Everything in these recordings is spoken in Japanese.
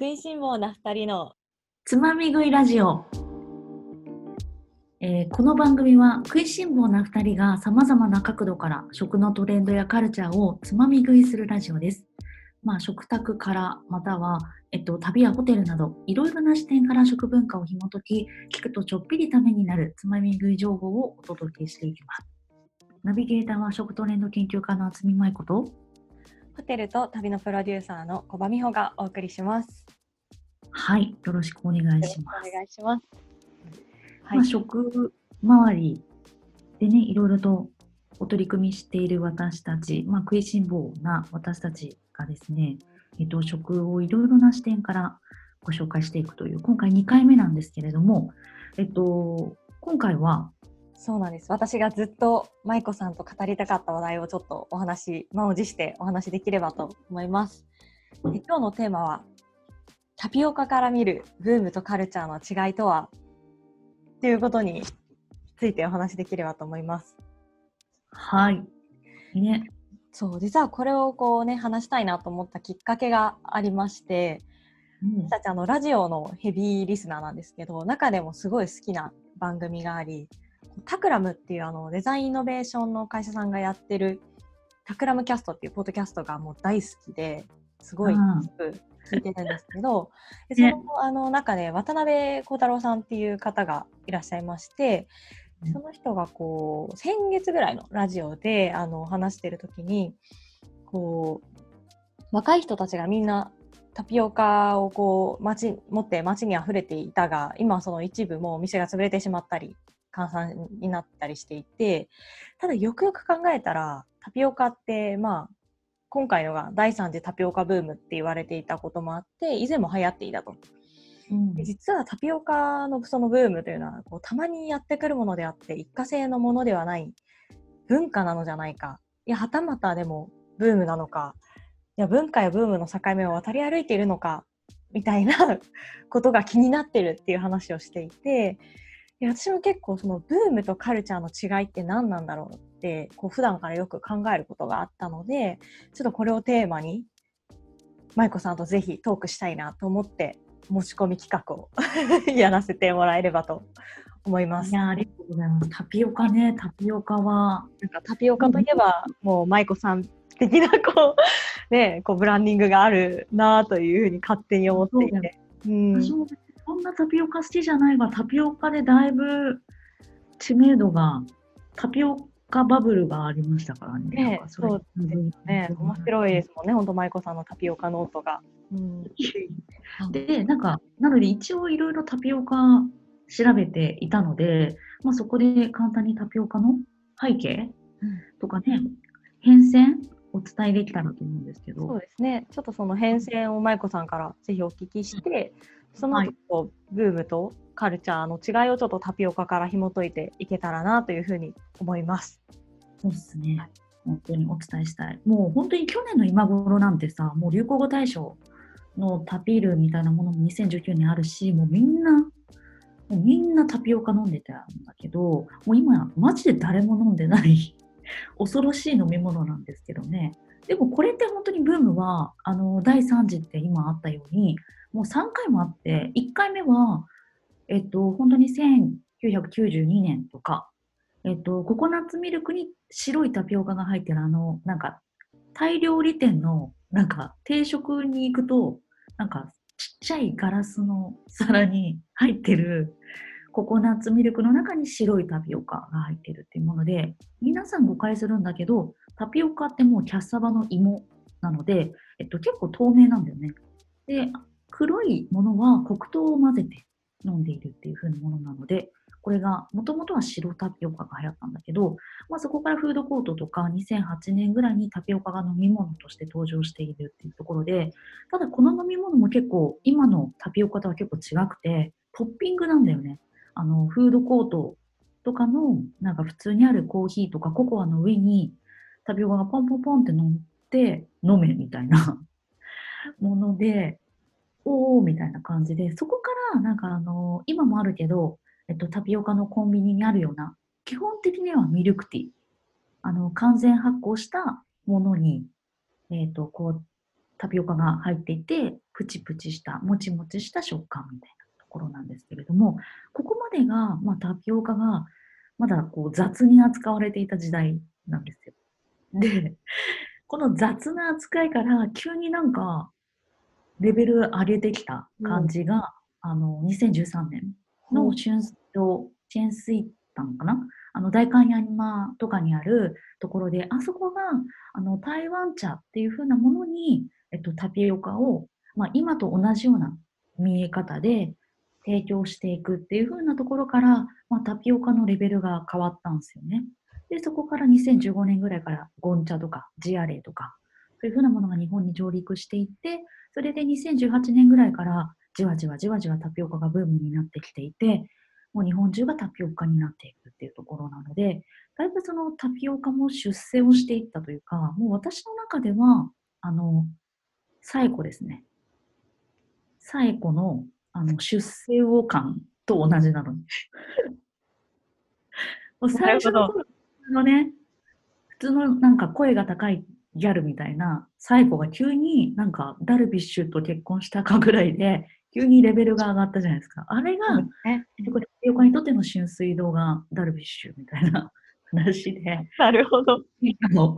食いしん坊な二人のつまみ食いラジオ、えーこの番組は食いしん坊な2人がさまざまな角度から食のトレンドやカルチャーをつまみ食いするラジオです。まあ、食卓からまたは、えっと、旅やホテルなどいろいろな視点から食文化を紐解き聞くとちょっぴりためになるつまみ食い情報をお届けしていきます。ナビゲーターは食トレンド研究家の渥美舞子とホテルと旅のプロデューサーの小場美穂がお送りします。はい、よろしくお願いします。お願いします。はい、まあ、食周りでね、いろいろとお取り組みしている私たち、まあ、食いしん坊な私たちがですね、えっと、食をいろいろな視点からご紹介していくという、今回2回目なんですけれども、えっと、今回は、そうなんです。私がずっと舞子さんと語りたかった話題をちょっとお話、満を持してお話しできればと思います。で今日のテーマは、タピオカから見るブームとカルチャーの違いとはっていうことについてお話しできればと思います。はい、ね、そう、実はこれをこうね、話したいなと思ったきっかけがありまして、うん私たちあのラジオのヘビーリスナーなんですけど中でもすごい好きな番組がありタクラムっていうあのデザインイノベーションの会社さんがやってるタクラムキャストっていうポッドキャストがもう大好きですごい聞いてるんですけど、でねそのあの中で渡辺幸太郎さんっていう方がいらっしゃいましてその人がこう先月ぐらいのラジオであの話してる時にこう若い人たちがみんなタピオカをこう街持って街に溢れていたが今はその一部もうお店が潰れてしまったり閑散になったりしていてただよくよく考えたらタピオカってまあ今回のが第三次タピオカブームって言われていたこともあって以前も流行っていたと。うん。で実はタピオカのそのブームというのはこうたまにやってくるものであって一過性のものではない文化なのじゃないか。いやはたまたでもブームなのか。いや文化やブームの境目を渡り歩いているのかみたいなことが気になってるっていう話をしていて私も結構そのブームとカルチャーの違いって何なんだろうってこう普段からよく考えることがあったのでちょっとこれをテーマに舞子さんとぜひトークしたいなと思って持ち込み企画を やらせてもらえればと思います。いや、ありがとうございます。タピオカね、タピオカは、なんかタピオカといえば、もう舞子さん的なこう、ね、こうブランディングがあるなというふうに勝手に思っていて。うん、私もそんなタピオカ好きじゃないが、タピオカでだいぶ知名度が、タピオカバブルがありましたからね。ねそうですね、面白いですもんね、本当舞子さんのタピオカノートが。うん、で、なんか、なので一応いろいろタピオカ調べていたので、まあ、そこで簡単にタピオカの背景とかね、変遷お伝えできたらと思うんですけど。そうですね、ちょっとその変遷を舞子さんからぜひお聞きして、そのはい後ブームとカルチャーの違いをちょっとタピオカから紐解いていけたらなというふうに思います。そうですね。本当にお伝えしたい。もう本当に去年の今頃なんてさ、もう流行語大賞のタピールみたいなものも2019年あるし、もうみんな、もうみんなタピオカ飲んでたんだけど、もう今、マジで誰も飲んでない 恐ろしい飲み物なんですけどね。でもこれって本当にブームは、あの、第3次って今あったように、もう3回もあって、1回目は、えっと、本当に1992年とか、えっと、ココナッツミルクに白いタピオカが入ってるあの、なんか、タイ料理店の、なんか、定食に行くと、なんか、ちっちゃいガラスの皿に入ってるココナッツミルクの中に白いタピオカが入ってるっていうもので、皆さん誤解するんだけど、タピオカってもうキャッサバの芋なので、えっと、結構透明なんだよね。で、黒いものは黒糖を混ぜて飲んでいるっていう風なものなので、これが、もともとは白タピオカが流行ったんだけど、まあ、そこからフードコートとか2008年ぐらいにタピオカが飲み物として登場しているっていうところで、ただこの飲み物も結構今のタピオカとは結構違くて、トッピングなんだよね。あの、フードコートとかのなんか普通にあるコーヒーとかココアの上にタピオカがポンポンポンって乗って飲めみたいな もので、おーみたいな感じで、そこからなんかあの、今もあるけど、えっと、タピオカのコンビニにあるような、基本的にはミルクティー。あの、完全発酵したものに、えっと、こう、タピオカが入っていて、プチプチした、もちもちした食感みたいなころなんですけれども、ここまでが、まあ、タピオカがまだこう雑に扱われていた時代なんですよ。で、この雑な扱いから急になんかレベル上げてきた感じが、あの2013年の春とチェンスイタンかな？あの大観山とかにあるところであそこがあの台湾茶っていう風なものに、えっと、タピオカを、まあ、今と同じような見え方で提供していくっていう風なところから、まあ、タピオカのレベルが変わったんですよね。で、そこから2015年ぐらいからゴンチャとかジアレイとか、そういう風なものが日本に上陸していって、それで2018年ぐらいからじわじわじわじわタピオカがブームになってきていて、もう日本中がタピオカになっていくっていうところなので、だいぶそのタピオカも出世をしていったというか、もう私の中では、あの、最古ですね。最古のあの出世魚感と同じなのに。もう最初の頃のね、普通のなんか声が高いギャルみたいな最後が急になんかダルビッシュと結婚したかぐらいで急にレベルが上がったじゃないですか。あれが、ね、横にとっての浸水道がダルビッシュみたいな 話で、なるほど。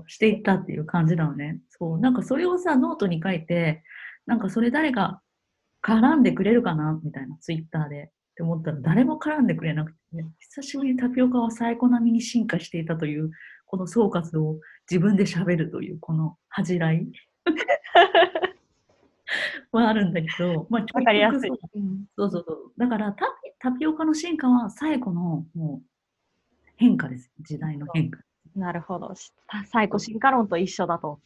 していったっていう感じなのね。そう。なんかそれをさ、ノートに書いて、なんかそれ誰か絡んでくれるかなみたいな、ツイッターで。って思ったら誰も絡んでくれなくて、ね、久しぶりにタピオカは最高並みに進化していたという、この総括を自分で喋るという、この恥じらい はあるんだけど、まあ、わかりやすい。そうそうそう。だからタピ、タピオカの進化は最古のもう変化です。時代の変化。なるほど。最古進化論と一緒だと。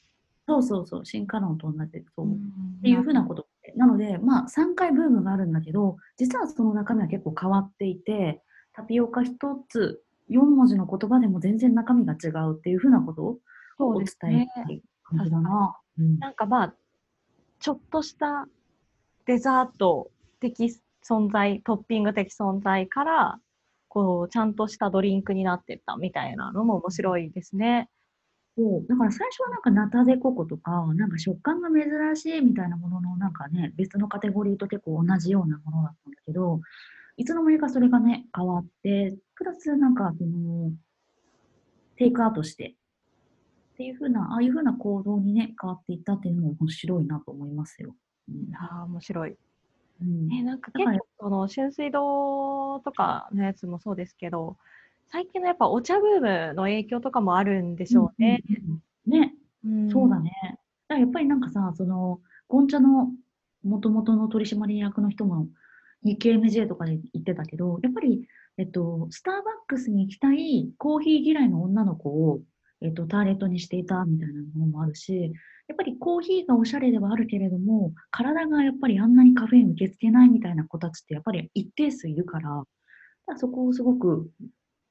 そうそうそう。進化論と同じそう。っていうふうなことなので、まあ、3回ブームがあるんだけど、実はその中身は結構変わっていて、タピオカ一つ、4文字の言葉でも全然中身が違うっていうふうなことをお伝えしたい感じだな。うん、なんかまあ、ちょっとしたデザート的存在、トッピング的存在から、こう、ちゃんとしたドリンクになってったみたいなのも面白いですね。そうだから最初はなんかナタデココとか、なんか食感が珍しいみたいなもののなんかね、別のカテゴリーと結構同じようなものだったんだけど、いつの間にかそれがね、変わって、プラスなんかその、テイクアウトして、っていうふうな、ああいうふうな行動にね、変わっていったっていうのも面白いなと思いますよ。うん、ああ、面白い。うん、えなんか結構その春水堂とかのやつもそうですけど、最近のやっぱお茶ブームの影響とかもあるんでしょうね。うんうん、ね、うん、そうだね。だからやっぱりなんかさ、その、ゴンチャの元々の取締役の人も日経 MJ とかで言ってたけど、やっぱり、えっと、スターバックスに行きたいコーヒー嫌いの女の子を、えっと、ターゲットにしていたみたいなものもあるし、やっぱりコーヒーがおしゃれではあるけれども、体がやっぱりあんなにカフェイン受け付けないみたいな子たちってやっぱり一定数いるから、そこをすごく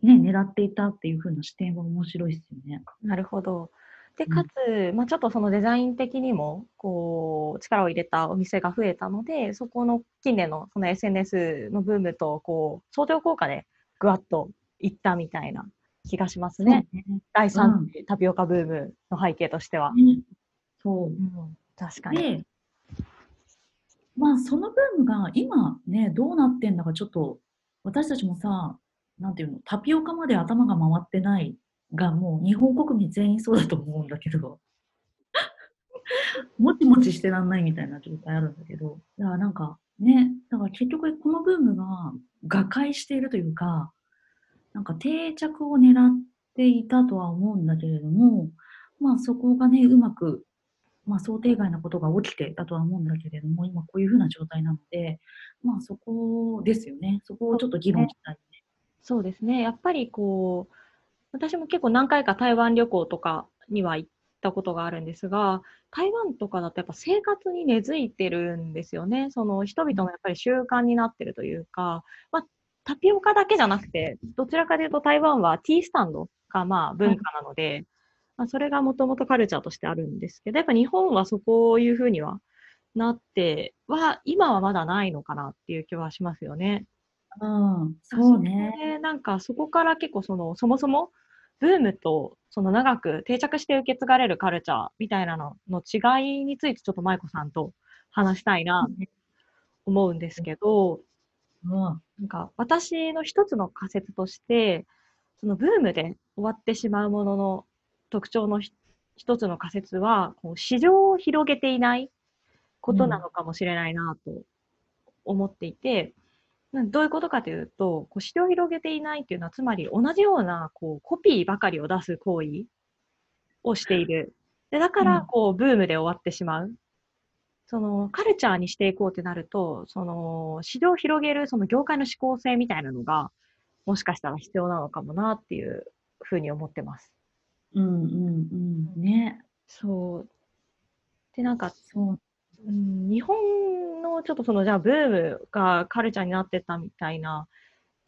ね、狙っていたっていう風な視点は面白いですよね。なるほど。で、かつ、うん、まあ、ちょっとそのデザイン的にも、こう、力を入れたお店が増えたので、そこの近年のその SNS のブームと、こう、相乗効果でぐわっといったみたいな気がしますね。ね第3、うん、タピオカブームの背景としては。そう。うん、確かに。まあ、そのブームが今ね、どうなってんだかちょっと、私たちもさ、なんていうの、タピオカまで頭が回ってないが、もう日本国民全員そうだと思うんだけど、もちもちしてらんないみたいな状態あるんだけど、だからなんかね、だから結局このブームが瓦解しているというか、なんか定着を狙っていたとは思うんだけれども、まあそこがね、うまく、まあ想定外なことが起きてだとは思うんだけれども、今こういうふうな状態なので、まあそこですよね。そこをちょっと議論したいそうですね。やっぱりこう、私も結構何回か台湾旅行とかには行ったことがあるんですが、台湾とかだとやっぱ生活に根付いてるんですよね。その人々のやっぱり習慣になってるというか、まあ、タピオカだけじゃなくて、どちらかというと台湾はティースタンドがまあ文化なので、はい、まあ、それがもともとカルチャーとしてあるんですけど、やっぱ日本はそこういうふうにはなっては、今はまだないのかなっていう気はしますよね。うん、そうね。なんかそこから結構その、そもそもブームとその長く定着して受け継がれるカルチャーみたいなのの違いについてちょっと舞子さんと話したいな思うんですけど、うん。なんか私の一つの仮説として、そのブームで終わってしまうものの特徴のひ一つの仮説は、こう市場を広げていないことなのかもしれないなと思っていて、なんどういうことかというと、こう市場を広げていないっていうのは、つまり同じようなこうコピーばかりを出す行為をしている。でだから、こう、ブームで終わってしまう。その、カルチャーにしていこうってなると、その、市場を広げる、その業界の指向性みたいなのが、もしかしたら必要なのかもなっていうふうに思ってます。うんうんうん。ね。そう。で、なんか、そう。うん、日本のちょっとその、じゃあ、ブームがカルチャーになってったみたいな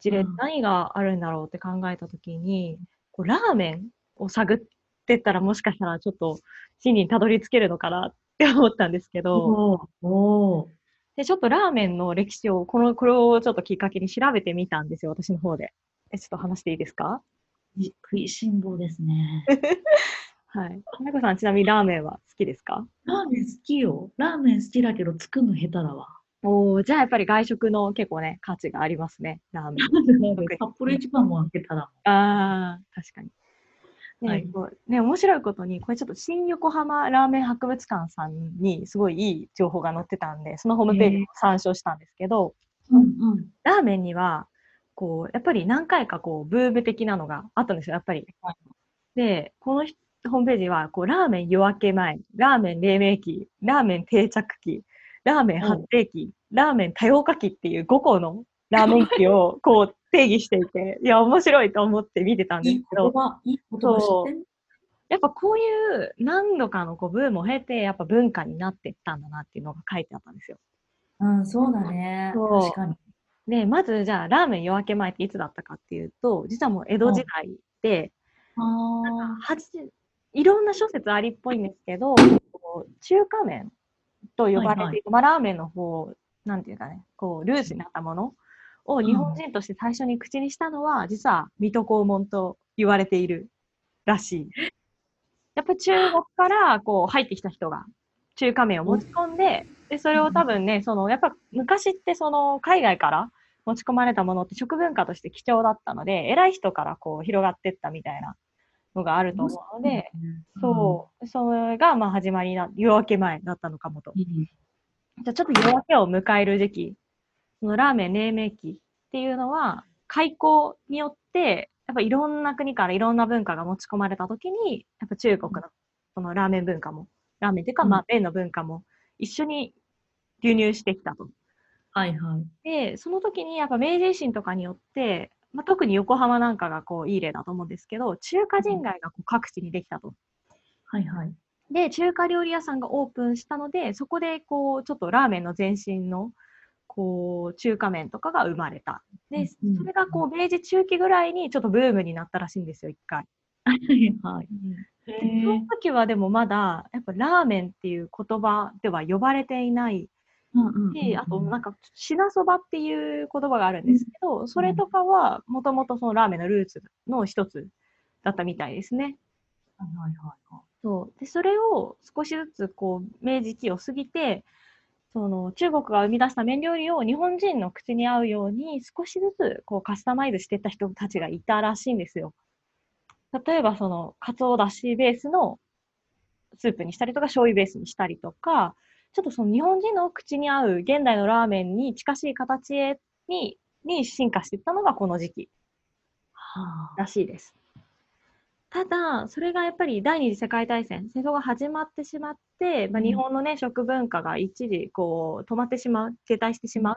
事例、うん何があるんだろうって考えたときに、こうラーメンを探ってったら、もしかしたらちょっと真理にたどり着けるのかなって思ったんですけど、で、ちょっとラーメンの歴史を、この、これをちょっときっかけに調べてみたんですよ、私の方で。え、ちょっと話していいですか？食いしん坊ですね。はい。まこさん、ちなみにラーメンは好きですか？ラーメン好きよ。ラーメン好きだけど作るの下手だわ。おー、じゃあやっぱり外食の結構ね、価値がありますね、ラーメン。札幌一番も下手だああ、確かに。ね、はいね、面白いことに、これちょっと新横浜ラーメン博物館さんにすごいいい情報が載ってたんで、そのホームページを参照したんですけど、もん。うんうん。ラーメンには、こう、やっぱり何回かこう、ブーム的なのがあったんですよ、やっぱりはい。で、このひホームページは、こう、ラーメン夜明け前、ラーメン黎明期、ラーメン定着期、ラーメン発展期、ラーメン多様化期っていう5個のラーメン期をこう定義していて、いや、面白いと思って見てたんですけど、やっぱこういう何度かのこうブームを経て、やっぱ文化になっていったんだなっていうのが書いてあったんですよ。うん、そうだね。確かに。で、まずじゃあ、ラーメン夜明け前っていつだったかっていうと、実はもう江戸時代で、あはじいろんな諸説ありっぽいんですけど、こう中華麺と呼ばれている、はいはいまあ、ラーメンの方、なんていうかね、こう、ルーツになったものを日本人として最初に口にしたのは、実は水戸黄門と言われているらしい。やっぱ中国からこう入ってきた人が中華麺を持ち込んで、で、それを多分ね、その、やっぱ昔ってその海外から持ち込まれたものって食文化として貴重だったので、偉い人からこう広がってったみたいなのがあると思うので、そう、それがまあ始まりな、夜明け前だったのかもと。うん。じゃあちょっと夜明けを迎える時期、そのラーメン黎明期っていうのは、開港によって、やっぱいろんな国からいろんな文化が持ち込まれた時に、やっぱ中国のそのラーメン文化も、ラーメンっていうか、うんまあ麺の文化も一緒に流入してきたと。はいはい。で、その時にやっぱ明治維新とかによって、まあ、特に横浜なんかがこういい例だと思うんですけど、中華人街がこう各地にできたと。はいはい。で、中華料理屋さんがオープンしたので、そこでこう、ちょっとラーメンの前身の、こう、中華麺とかが生まれた。で、うんそれがこう、明治中期ぐらいにちょっとブームになったらしいんですよ、一回。はいその時はでもまだ、やっぱラーメンっていう言葉では呼ばれていないし、あとなんか、品そばっていう言葉があるんですけど、それとかはもともとそのラーメンのルーツの一つだったみたいですね。はいはいはいはい。そう。で、それを少しずつこう、明治期を過ぎて、その中国が生み出した麺料理を日本人の口に合うように少しずつこうカスタマイズしていった人たちがいたらしいんですよ。例えばその、かつおだしベースのスープにしたりとか、醤油ベースにしたりとか、ちょっとその日本人の口に合う現代のラーメンに近しい形へに、に進化していったのがこの時期はあ。らしいです。ただ、それがやっぱり第二次世界大戦、戦争が始まってしまって、まあ、うん日本のね、食文化が一時こう止まってしまう、停滞してしまう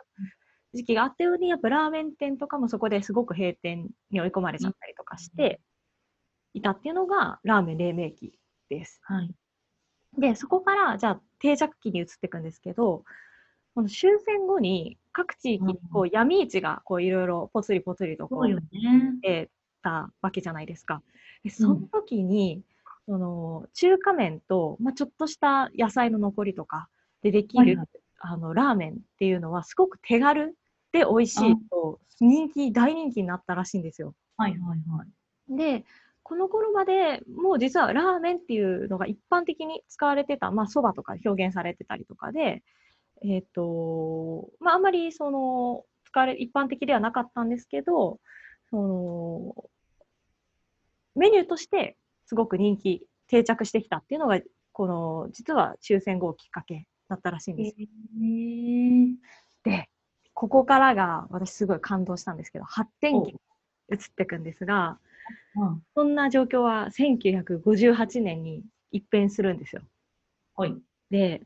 時期があったように、やっぱラーメン店とかもそこですごく閉店に追い込まれちゃったりとかしていたっていうのがラーメン黎明期です。はい。で、そこから、じゃあ、定着期に移っていくんですけど、この終戦後に各地域にこう闇市がこういろいろぽつりぽつりとこそう。出たわけじゃないですか。でその時に、その中華麺と、まあ、ちょっとした野菜の残りとかでできる、あのラーメンっていうのはすごく手軽で美味しいと人気、大人気になったらしいんですよ。はいはいはい。で、この頃までもう実はラーメンっていうのが一般的に使われてた、まあ、そばとか表現されてたりとかで、えっ、と、まあ、あんまりその、使われ、一般的ではなかったんですけど、その、メニューとしてすごく人気、定着してきたっていうのが、この、実は終戦後きっかけだったらしいんです。で、ここからが私すごい感動したんですけど、発展期に移っていくんですが、うんそんな状況は1958年に一変するんですよ。はい。で、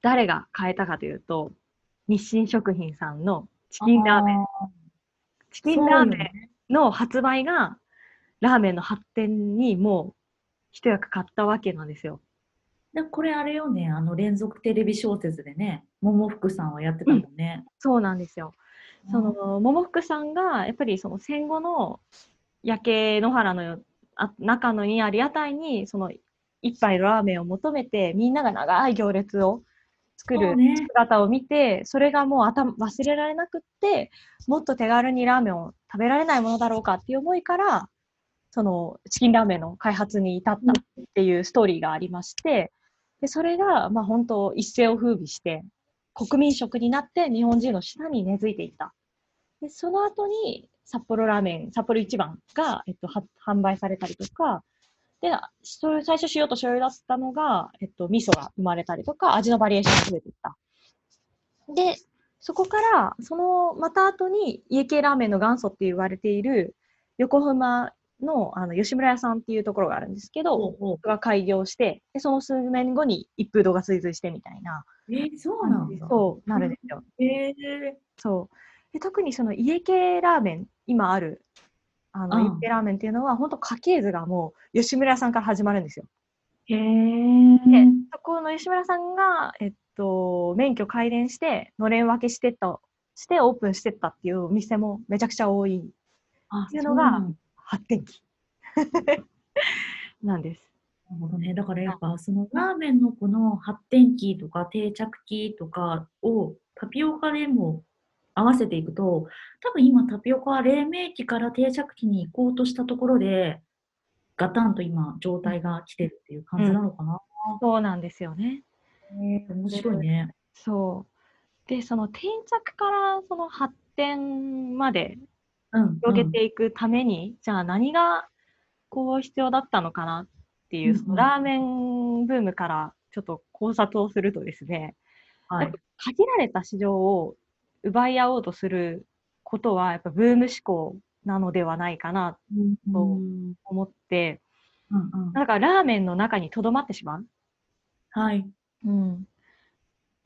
誰が変えたかというと、日清食品さんのチキンラーメン。ン。チキンラーメンの発売が、ラーメンの発展にもう一役買ったわけなんですよ。でこれあれよね、あの連続テレビ小説でね、桃福さんはやってたもんね。そうなんですよ。その、桃福さんが、やっぱりその戦後の焼け野原のよあ中のにある屋台に、その一杯のラーメンを求めて、みんなが長い行列を作る姿を見て、それがもう頭忘れられなくって、もっと手軽にラーメンを食べられないものだろうかっていう思いから、そのチキンラーメンの開発に至ったっていうストーリーがありまして、でそれが、まあ本当一世を風靡して、国民食になって日本人の舌に根付いていった。で、その後に札幌ラーメン、札幌一番が、えっと、は販売されたりとか、で、それ最初塩と醤油だったのが、えっと、味噌が生まれたりとか、味のバリエーションが増えていった。で、そこから、その、また後に家系ラーメンの元祖って言われている、横浜の、あの、吉村屋さんっていうところがあるんですけど、ほうが開業して、で、その数年後に一風堂が追随してみたいな、えーそうなんだ。そうなるんですよ。えーそう。で特にその家系ラーメン、今ある、あの、うん家系ラーメンっていうのは、本当家系図がもう吉村屋さんから始まるんですよ。へーで、そこの吉村さんが、えっと、免許改伝して、のれん分けしてった、してオープンしてったっていうお店もめちゃくちゃ多いあっていうのが発展期 なんです。なるほどね。だからやっぱそのラーメンのこの発展期とか定着期とかをタピオカでも合わせていくと、多分今タピオカは黎明期から定着期に行こうとしたところで、ガタンと今状態が来てるっていう感じなのかな。そうなんですよね。へー面白いね。そう。で、その定着からその発展までうん。広げていくために、じゃあ何がこう必要だったのかなっていう、うんうんそのラーメンブームからちょっと考察をするとですね、うん。はい。限られた市場を奪い合おうとすることは、やっぱブーム志向なのではないかなうんとうん思って、うん。だからラーメンの中にとどまってしまう。はい。うん。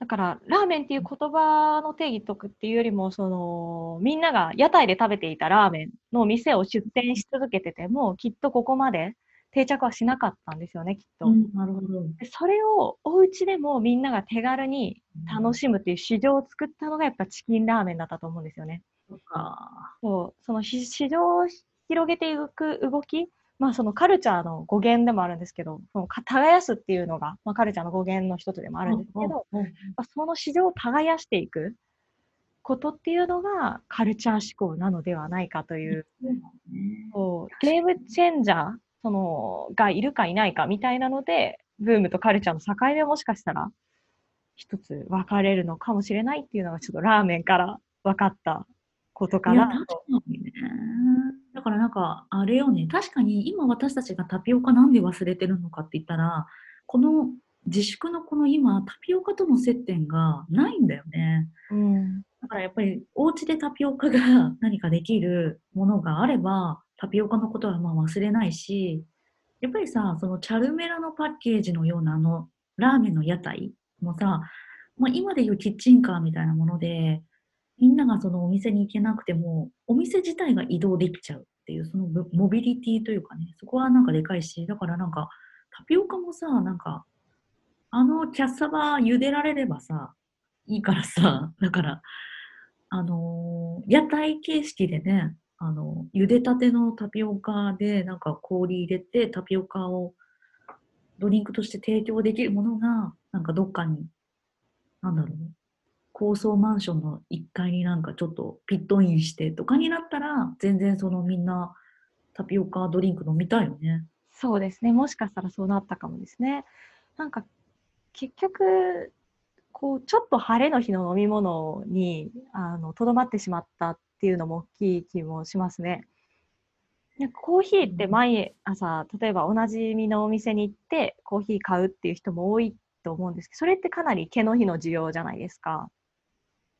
だから、ラーメンっていう言葉の定義とかっていうよりも、その、みんなが屋台で食べていたラーメンの店を出店し続けてても、きっとここまで定着はしなかったんですよね、きっと。うん、なるほど。でそれをお家でもみんなが手軽に楽しむっていう市場を作ったのがやっぱチキンラーメンだったと思うんですよね。そっか。そう、そのし市場を広げていく動き、まあそのカルチャーの語源でもあるんですけど、そのか耕すっていうのが、まあ、カルチャーの語源の一つでもあるんですけど、まあその市場を耕していくことっていうのがカルチャー思考なのではないかという、そうゲームチェンジャーそのがいるかいないかみたいなので、ブームとカルチャーの境目もしかしたら一つ分かれるのかもしれないっていうのがちょっとラーメンから分かったことかな確と。だからなんか、あれよね、確かに今私たちがタピオカなんで忘れてるのかって言ったら、この自粛のこの今、タピオカとの接点がないんだよね。うんだからやっぱりお家でタピオカが何かできるものがあれば、タピオカのことはまあ忘れないし、やっぱりさ、そのチャルメラのパッケージのようなあのラーメンの屋台もさ、まあ、今でいうキッチンカーみたいなもので、みんながそのお店に行けなくても、お店自体が移動できちゃうっていう、そのモビリティというかね、そこはなんかでかいし、だからなんかタピオカもさ、なんか、あのキャッサバ茹でられればさ、いいからさ、だから、あのー屋台形式でね、あの、茹でたてのタピオカで、なんか氷入れて、タピオカをドリンクとして提供できるものが、なんかどっかに、なんだろう、高層マンションの1階になんかちょっとピットインしてとかになったら、全然そのみんなタピオカドリンク飲みたいよね。そうですね。もしかしたらそうなったかもですね。なんか、結局、こう、ちょっと晴れの日の飲み物に、あの、とどまってしまったっていうのも大きい気もしますね。なんかコーヒーって毎朝、例えばおなじみのお店に行ってコーヒー買うっていう人も多いと思うんですけど、それってかなり毛の日の需要じゃないですか。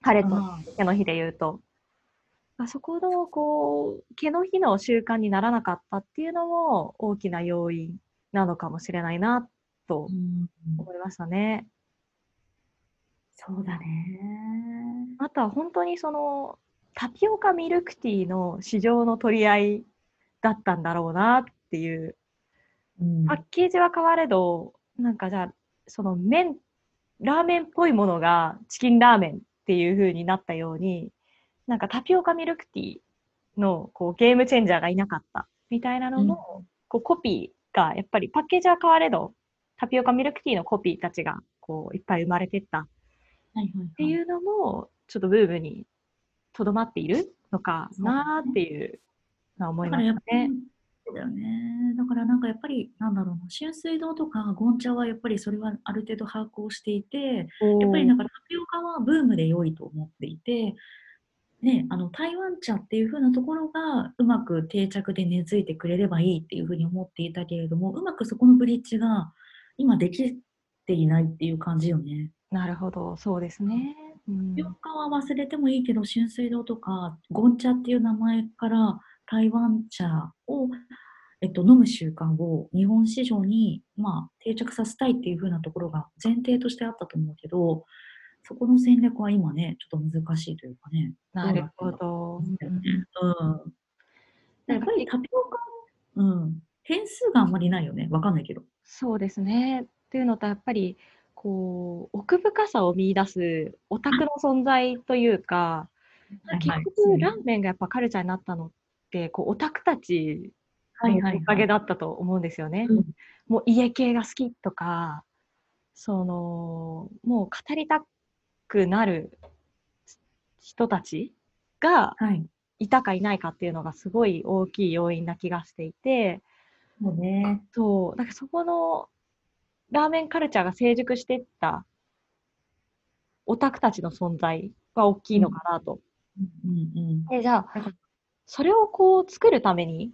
晴れとあ毛の日で言うと。あそこの、こう、毛の日の習慣にならなかったっていうのも大きな要因なのかもしれないなとうん、思いましたね。そうだね。あとは本当にそのタピオカミルクティーの市場の取り合いだったんだろうなっていう。うんパッケージは変われど、なんかじゃあ、その麺、ラーメンっぽいものがチキンラーメンっていう風になったように、なんかタピオカミルクティーのこうゲームチェンジャーがいなかったみたいなのの、こうコピーがやっぱりパッケージは変われど、タピオカミルクティーのコピーたちがこういっぱい生まれてったっていうのも、ちょっとブームにとどまっているのかなっていうのは思いますね。、そうだよね。だからなんかやっぱり、なんだろうな、春水堂とかゴンチャはやっぱりそれはある程度把握をしていて、やっぱりなんかタピオカはブームで良いと思っていて、ね、あの台湾茶っていう風なところがうまく定着で根付いてくれればいいっていう風に思っていたけれども、うまくそこのブリッジが今できていないっていう感じよね。なるほど、そうですね。うんタピオカは忘れてもいいけど、春水堂とか、ゴンチャっていう名前から台湾茶を、えっと、飲む習慣を日本市場に、まあ、定着させたいっていう風なところが前提としてあったと思うけど、そこの戦略は今ね、ちょっと難しいというかね。なるほど。うん。やっぱりタピオカの、うん、変数があんまりないよね。わかんないけど。そうですね。っていうのと、やっぱり、こう、奥深さを見出すオタクの存在というか、結局、ラーメンがやっぱカルチャーになったのって、こう、オタクたちのおかげだったと思うんですよね。うんもう家系が好きとか、その、もう語りたくなる人たちがはい。いたかいないかっていうのがすごい大きい要因な気がしていて、そうね。そう、だからそこのラーメンカルチャーが成熟していったオタクたちの存在が大きいのかなと。うん。うん。で、じゃあそれをこう作るために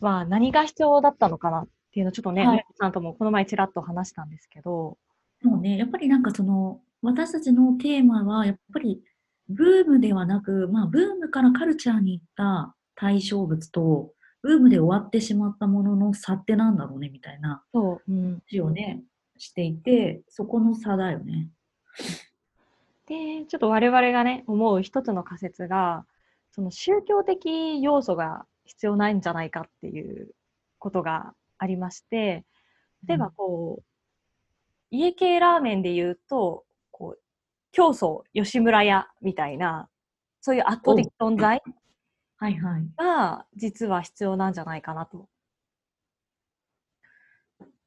は何が必要だったのかなっていうのをちょっとね、はい。さんともこの前ちらっと話したんですけど、そうね、やっぱりなんかその、私たちのテーマは、やっぱり、ブームではなく、まあ、ブームからカルチャーに行った対象物と、ブームで終わってしまったものの差ってなんだろうね、みたいな話をね、していて、そこの差だよね。で、ちょっと我々がね、思う一つの仮説が、その宗教的要素が必要ないんじゃないかっていうことがありまして、例えばこう、家系ラーメンで言うと、こう、教祖吉村屋みたいな、そういう圧倒的存在はいはい。が実は必要なんじゃないかなと。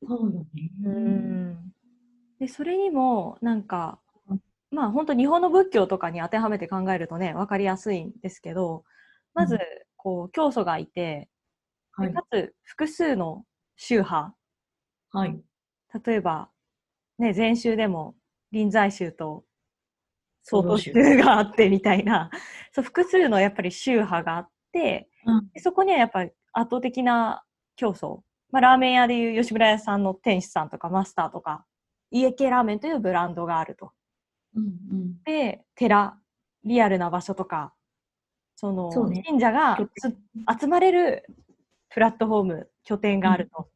そうよね。で、それにも、なんか、まあ本当日本の仏教とかに当てはめて考えるとね、わかりやすいんですけど、まずうん、こう、教祖がいて、はい。でかつ複数の宗派、はい。例えば、ね、禅宗でも臨済宗と曹洞宗宗があってみたいな、そう複数のやっぱり宗派があって、うんでそこにはやっぱり圧倒的な競争。まあ、ラーメン屋でいう吉村屋さんの店主さんとかマスターとか、家系ラーメンというブランドがあると。うんうん。で、寺、リアルな場所とか、その、ね信者が集まれるプラットフォーム、拠点があると。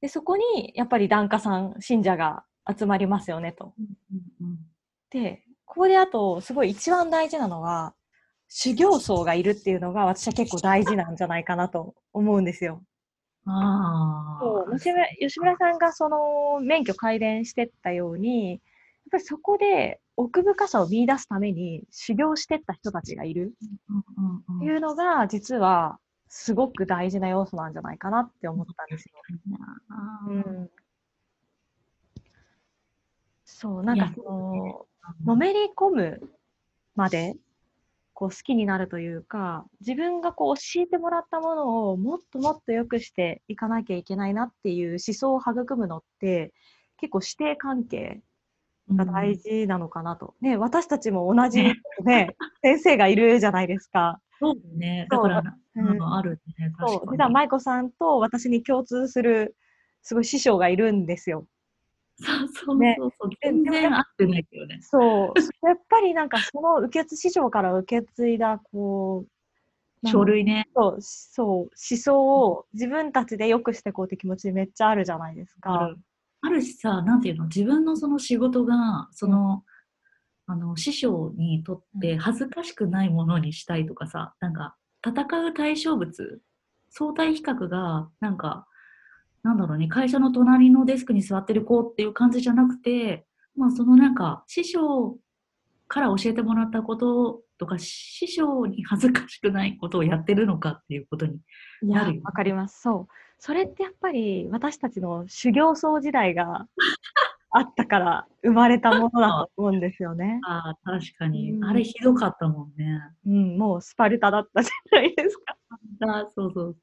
で、そこにやっぱり檀家さん、信者が集まりますよねと。うんうんで、ここであと、すごい一番大事なのは、修行僧がいるっていうのが私は結構大事なんじゃないかなと思うんですよ。ああ。そう吉村吉村さんがその免許改伝してったように、やっぱりそこで奥深さを見出すために修行してった人たちがいるっていうのが、実はすごく大事な要素なんじゃないかなって思ったんですよ。うん。そう、なんかその、のめり込むまで、こう好きになるというか、自分がこう教えてもらったものをもっともっと良くしていかなきゃいけないなっていう思想を育むのって、結構師弟関係が大事なのかなと。ね、私たちも同じ、ね、先生がいるじゃないですか。そうだね。だから、うん実は舞子さんと私に共通する、すごい師匠がいるんですよ。そうそうねそうそう。で全然合ってないけどね。そう。やっぱりなんかその受け継、師匠から受け継いだ、こ う、書類ね。そう、そう、思想を自分たちで良くしていこうって気持ちめっちゃあるじゃないですか。あるあるしさ、なんていうの、自分のその仕事が、その、あの、師匠にとって恥ずかしくないものにしたいとかさ、なんか、戦う対象物、相対比較が、なんか、なんだろうね、会社の隣のデスクに座ってる子っていう感じじゃなくて、まあ、そのなんか、師匠から教えてもらったこととか、師匠に恥ずかしくないことをやってるのかっていうことに。なるよねわかります。そう。それってやっぱり私たちの修行僧時代があったから生まれたものだと思うんですよね。ああ、確かに。うんあれひどかったもんね。うん、もうスパルタだったじゃないですか。あそうそう。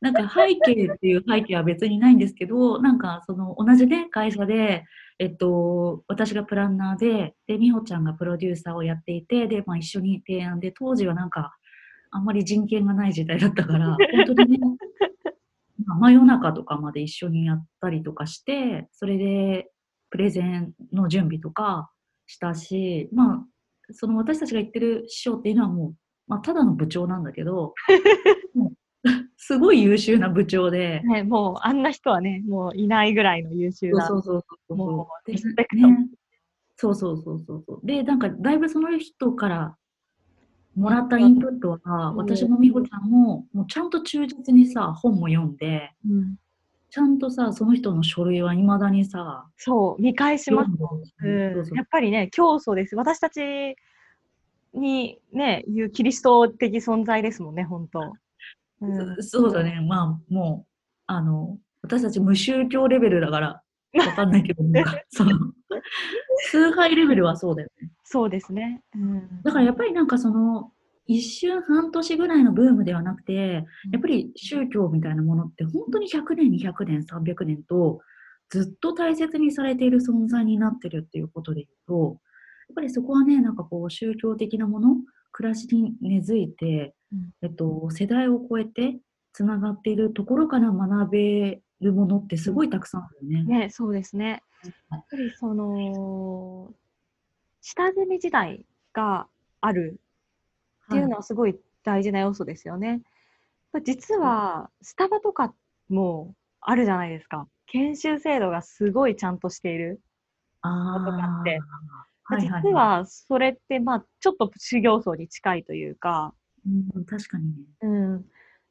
なんか背景っていう背景は別にないんですけど、なんかその同じね、会社で、えっと、私がプランナーで、で、美穂ちゃんがプロデューサーをやっていて、で、まあ一緒に提案で、当時はなんか、あんまり人権がない時代だったから、本当にね、まあ真夜中とかまで一緒にやったりとかして、それでプレゼンの準備とかしたし、まあ、その私たちが言ってる師匠っていうのはもう、まあ、ただの部長なんだけど、すごい優秀な部長で、ね、もうあんな人はね、もういないぐらいの優秀な。そうそうそうそうもうでリスペクトねそうそうそうそうそう。で、なんかだいぶその人からもらったインプットは、うん私も美穂ちゃんも、もうちゃんと忠実にさ、本も読んで、うんちゃんとさ、その人の書類はいまだにさ、そう、見返しますうんやっぱりね、教祖です。私たちにね、言うキリスト的存在ですもんね、本当。うんそそうだ。ね、まあ、もう、あの、私たち無宗教レベルだから、わかんないけど、なんかその、崇拝レベルはそうだよね。そうですね。うん、だからやっぱりなんかその、一瞬半年ぐらいのブームではなくて、やっぱり宗教みたいなものって本当に100年、200年、300年とずっと大切にされている存在になってるっていうことで言うと、やっぱりそこはね、なんかこう宗教的なもの、暮らしに根付いて、うんえっと、世代を超えてつながっているところから学べるものってすごいたくさんあるよね。ね、そうですね。やっぱりその、下積み時代があるっていうのはすごい大事な要素ですよね。やっぱ実は、スタバとかもあるじゃないですか。研修制度がすごいちゃんとしている。あことがあって実はそれって、まあ、ちょっと修行僧に近いというか、うん、確かにね。うん。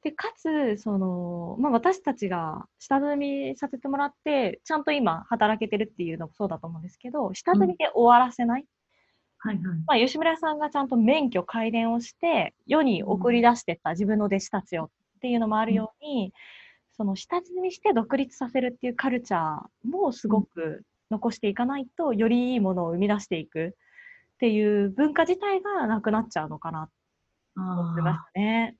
で、かつ、その、まあ、私たちが下積みさせてもらって、ちゃんと今働けてるっていうのもそうだと思うんですけど、下積みで終わらせない。はいはい。まあ、吉村さんがちゃんと免許改伝をして、世に送り出してった自分の弟子たちをっていうのもあるように、その下積みして独立させるっていうカルチャーもすごく残していかないと、よりいいものを生み出していくっていう文化自体がなくなっちゃうのかなと思ってまあすね。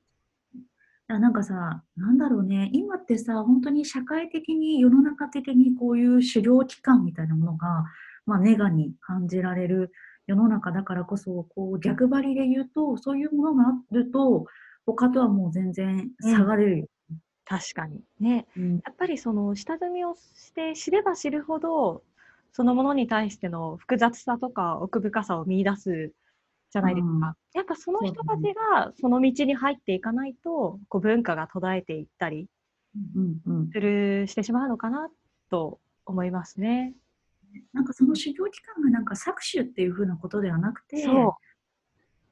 あ、なんかさ、なんだろうね、今ってさ、本当に社会的に、世の中的にこういう狩猟期間みたいなものが、まあ、ネガに感じられる世の中だからこそ、こう逆張りで言うと、そういうものがあると、他とはもう全然差が出るよ。確かに。ね。うんやっぱりその下積みをして知れば知るほど、そのものに対しての複雑さとか奥深さを見出すじゃないですか。やっぱその人たちがその道に入っていかないと、こう文化が途絶えていったりうんうん、する、してしまうのかなと思いますね。なんかその修行期間がなんか搾取っていう風なことではなくて、そ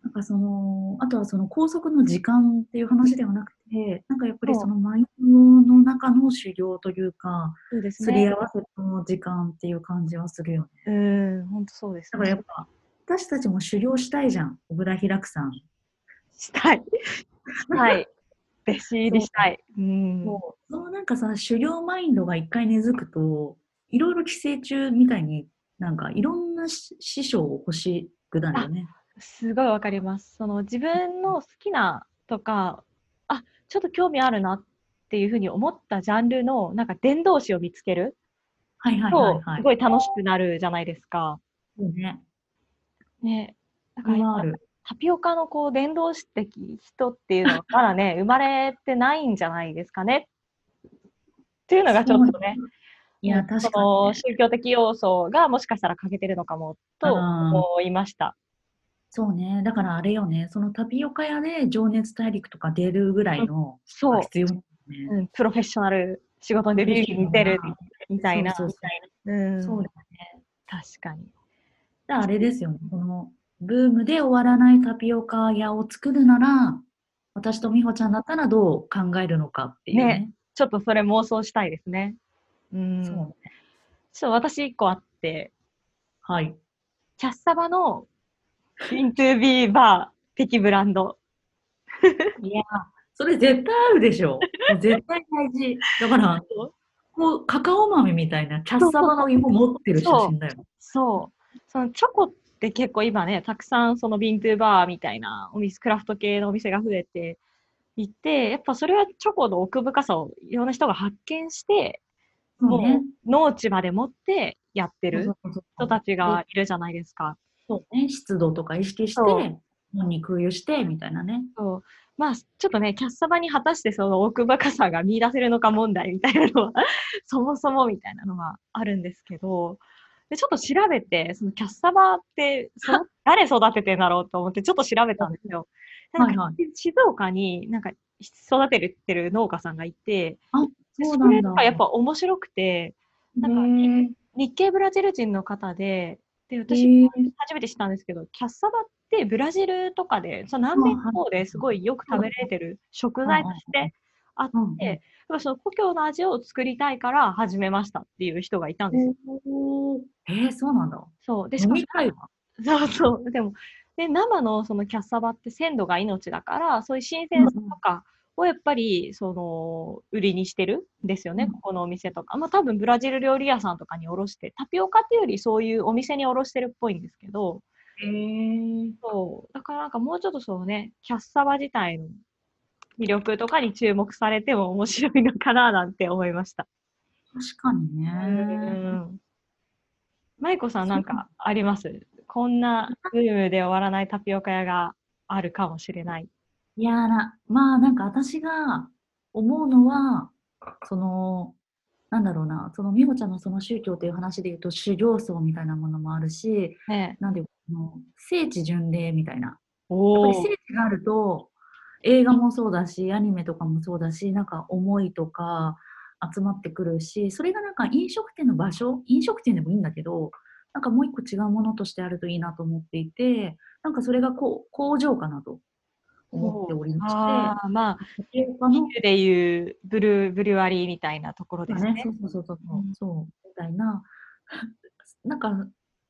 なんかその、あとはその拘束の時間っていう話ではなくて、なんかやっぱりそうそのマインドの中の修行というか、う。そうですねすり合。わせの時間っていう感じはするよね。うん、本当そうですねだからやっ。ぱ、私たちも修行したいじゃん、小倉開さん。したい。したい。弟子入りしたい。うん。もう、そのなんかさ、修行マインドが一回根付くと、いろいろ寄生虫みたいになんかいろんなし師匠を欲しくなるよね。すごいわかります。その自分の好きなとか、あ、ちょっと興味あるなっていうふうに思ったジャンルのなんか伝道師を見つけるはいはいはいと、はい。すごい楽しくなるじゃないですか。そうね。ね。だこから。タピオカのこう伝道師的人っていうのはまだね、生まれてないんじゃないですかね。っていうのがちょっとね、いや、確かにのね。宗教的要素がもしかしたら欠けてるのかもと思いました。そうね。だからあれよね。そのタピオカ屋で情熱大陸とか出るぐらいのそう、必要だね。うん、プロフェッショナル仕事でビューに出るみたいな。そうだよね。確かに。だあれですよね。このブームで終わらないタピオカ屋を作るなら、私と美穂ちゃんだったらどう考えるのかっていうね。ねちょっとそれ妄想したいですね。うん。そうね。ちょっと私一個あって、はい。キャッサバの B2B バー的ブランド。いや、それ絶対あるでしょ。絶対大事。だから、こう、カカオ豆みたいなキャッサバの芋持ってる写真だよ。そう。そのチョコって結構今ね、たくさんそのビントゥーバーみたいなお店、クラフト系のお店が増えていて、やっぱそれはチョコの奥深さをいろんな人が発見して、もそう農地まで持ってやってる人たちがいるじゃないですか。そうね。湿度とか意識して、本に空輸して、みたいなね。そうまあ、ちょっとね、キャッサバに果たしてその奥深さが見出せるのか問題みたいなのは、そもそもみたいなのはあるんですけど、でちょっと調べて、そのキャッサバってその誰育ててんだろうと思ってちょっと調べたんですよ。でなんかはいは静岡になんか育ててる農家さんがいて、そうなんだ。そやっぱ面白くて、なんか日系ブラジル人の方で、で、私初めて知ったんですけど、キャッサバってブラジルとかで、その南米の方ですごいよく食べられてる食材としてあって、やっぱその故郷の味を作りたいから始めましたっていう人がいたんですよ。えー、そうなんだ。そう。で、し飲かも。そうそう。でも、で、生のそのキャッサバって鮮度が命だから、そういう新鮮さとかをやっぱり、その、売りにしてるんですよね、うんここのお店とか。まあ多分ブラジル料理屋さんとかに卸して、タピオカっていうよりそういうお店に卸してるっぽいんですけど、へーそう。だからなんかもうちょっとそのね、キャッサバ自体の魅力とかに注目されても面白いのかななんて思いました。確かにね。うん。舞子さんなんかあります？こんなブームで終わらないタピオカ屋があるかもしれない。いやーな、まあなんか私が思うのは、その、なんだろうな、その美穂ちゃんのその宗教という話で言うと修行僧みたいなものもあるし、ねなんでこの聖地巡礼みたいな。やっぱり聖地があると、映画もそうだし、アニメとかもそうだし、なんか思いとか集まってくるし、それがなんか飲食店の場所、飲食店でもいいんだけど、なんかもう一個違うものとしてあるといいなと思っていて、なんかそれがこう工場かなと思っておりまして、ああ、まあ、ビールでいうブルー、ブリュワリーみたいなところですね。ね、そうそうそうそう、う。ん。そう、みたいな、なんか、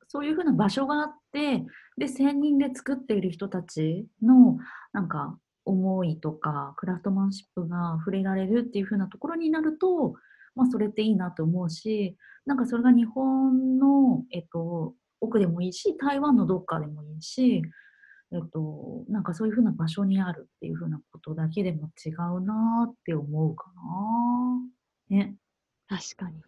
そういうふうな場所があって、で、専任で作っている人たちの、なんか、思いとか、クラフトマンシップが触れられるっていうふうなところになると、まあ、それっていいなと思うし、なんかそれが日本の、えっと、奥でもいいし、台湾のどっかでもいいし、えっと、なんかそういうふうな場所にあるっていうふうなことだけでも違うなって思うかな。ね。確かに。で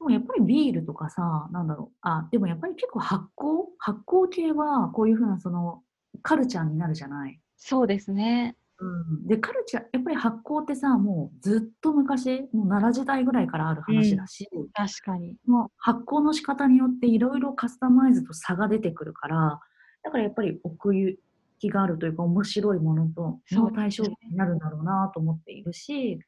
もやっぱりビールとかさ、なんだろう。あ、でもやっぱり結構発酵？発酵系はこういうふうなそのカルチャーになるじゃない？そうですね。うん、で、カルチャー、やっぱり発酵ってさ、もうずっと昔、もう奈良時代ぐらいからある話だし、確かに。もう発酵の仕方によっていろいろカスタマイズと差が出てくるから、だからやっぱり奥行きがあるというか面白いものとそうの対象になるんだろうなと思っているし、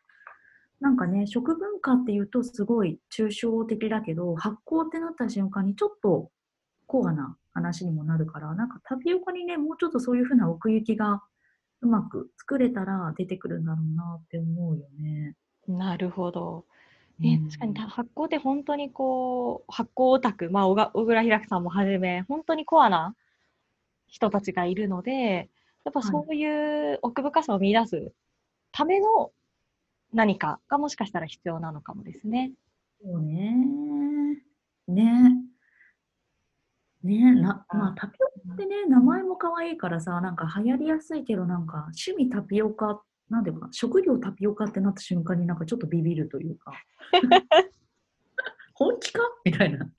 なんかね、食文化っていうとすごい抽象的だけど、発酵ってなった瞬間にちょっとコアな話にもなるから、なんかタピオカにね、もうちょっとそういうふうな奥行きがうまく作れたら出てくるんだろうなって思うよね。なるほど。ね、うん確かにた発酵って本当にこう、発酵オタク、まあ、小倉開さんもはじめ、本当にコアな人たちがいるので、やっぱはいそういう奥深さを見出すための何かがもしかしたら必要なのかもですね。そうね。ね。ねな、うんまあタピオでね、名前も可愛いからさ、なんか流行りやすいけど、なんか趣味タピオカ、なんていうか、職業タピオカってなった瞬間になんかちょっとビビるというか、本気か？みたいな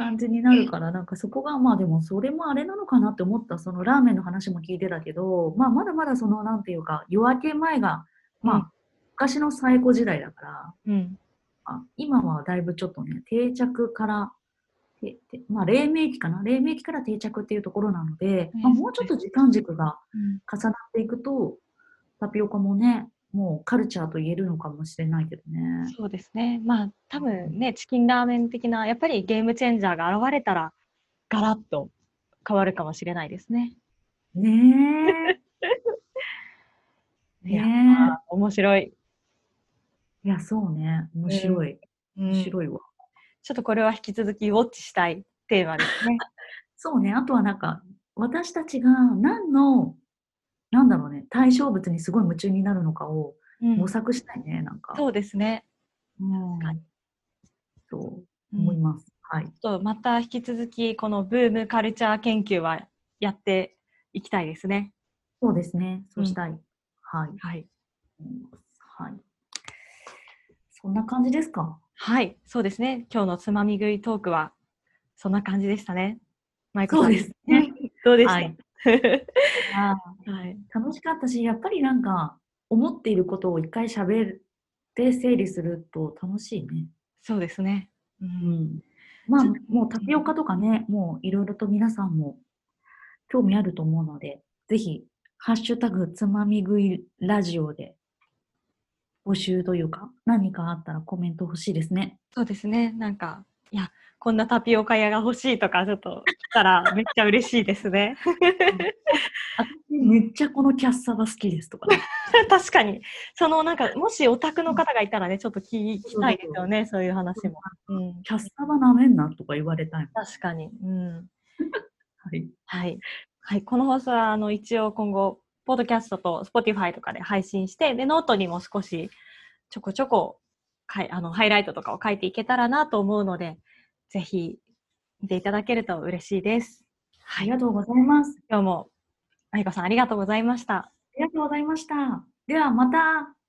感じになるから、なんかそこが、まあでもそれもあれなのかなって思った、そのラーメンの話も聞いてたけど、まあまだまだその、なんていうか、夜明け前が、まあ、うん。昔の最古時代だから、うん。あ今はだいぶちょっとね、定着から、ててまあ、黎明期かな、黎明期から定着っていうところなので、うん。まあ、もうちょっと時間軸がうん。重なっていくと、タピオカもね、もうカルチャーと言えるのかもしれないけどね。そうですね。まあ、多分ね、チキンラーメン的な、やっぱりゲームチェンジャーが現れたら、ガラッと変わるかもしれないですね。ねえ。いやねまあ面白い。え。いや、そうね。面白い。うん面白いわ。ちょっとこれは引き続きウォッチしたいテーマですね。そうね。あとはなんか、私たちが何の、なんだろうね、対象物にすごい夢中になるのかをうん模索したいね、なんか。そうですね。うんそううん思います。はい。ちょっとまた引き続きこのブームカルチャー研究はやっていきたいですね。そうですね。そうしたい。はい。はい。はい。そんな感じですか？はい、そうですね。今日のつまみ食いトークはそんな感じでしたね。マイコさん。そうですね。どうでした、はいあはい。ー楽しかったし、やっぱりなんか、思っていることを一回喋って整理すると楽しいね。そうですね。う。うんん。まあもうタピオカとかね、もういろいろと皆さんも興味あると思うので、ぜひ、ハッシュタグつまみ食いラジオで募集というか、何かあったらコメント欲しいですね。そうですね。なんか、いや、こんなタピオカ屋が欲しいとか、ちょっと来たらめっちゃ嬉しいですね。めっちゃこのキャッサバ好きですとか、ね。確かに。そのなんか、もしオタクの方がいたらね、ちょっと聞きたいですよね、そういう話も。うん。キャッサバなめんなとか言われたい。確かに。うん。はい。はい。はい。この放送は、あの、一応今後、ポッドキャストと Spotify とかで配信して、で、ノートにも少しちょこちょこかいあのハイライトとかを書いていけたらなと思うので、ぜひ見ていただけると嬉しいです。ありがとうございます。今日も、あいこさんありがとうございました。ありがとうございました。ではまた。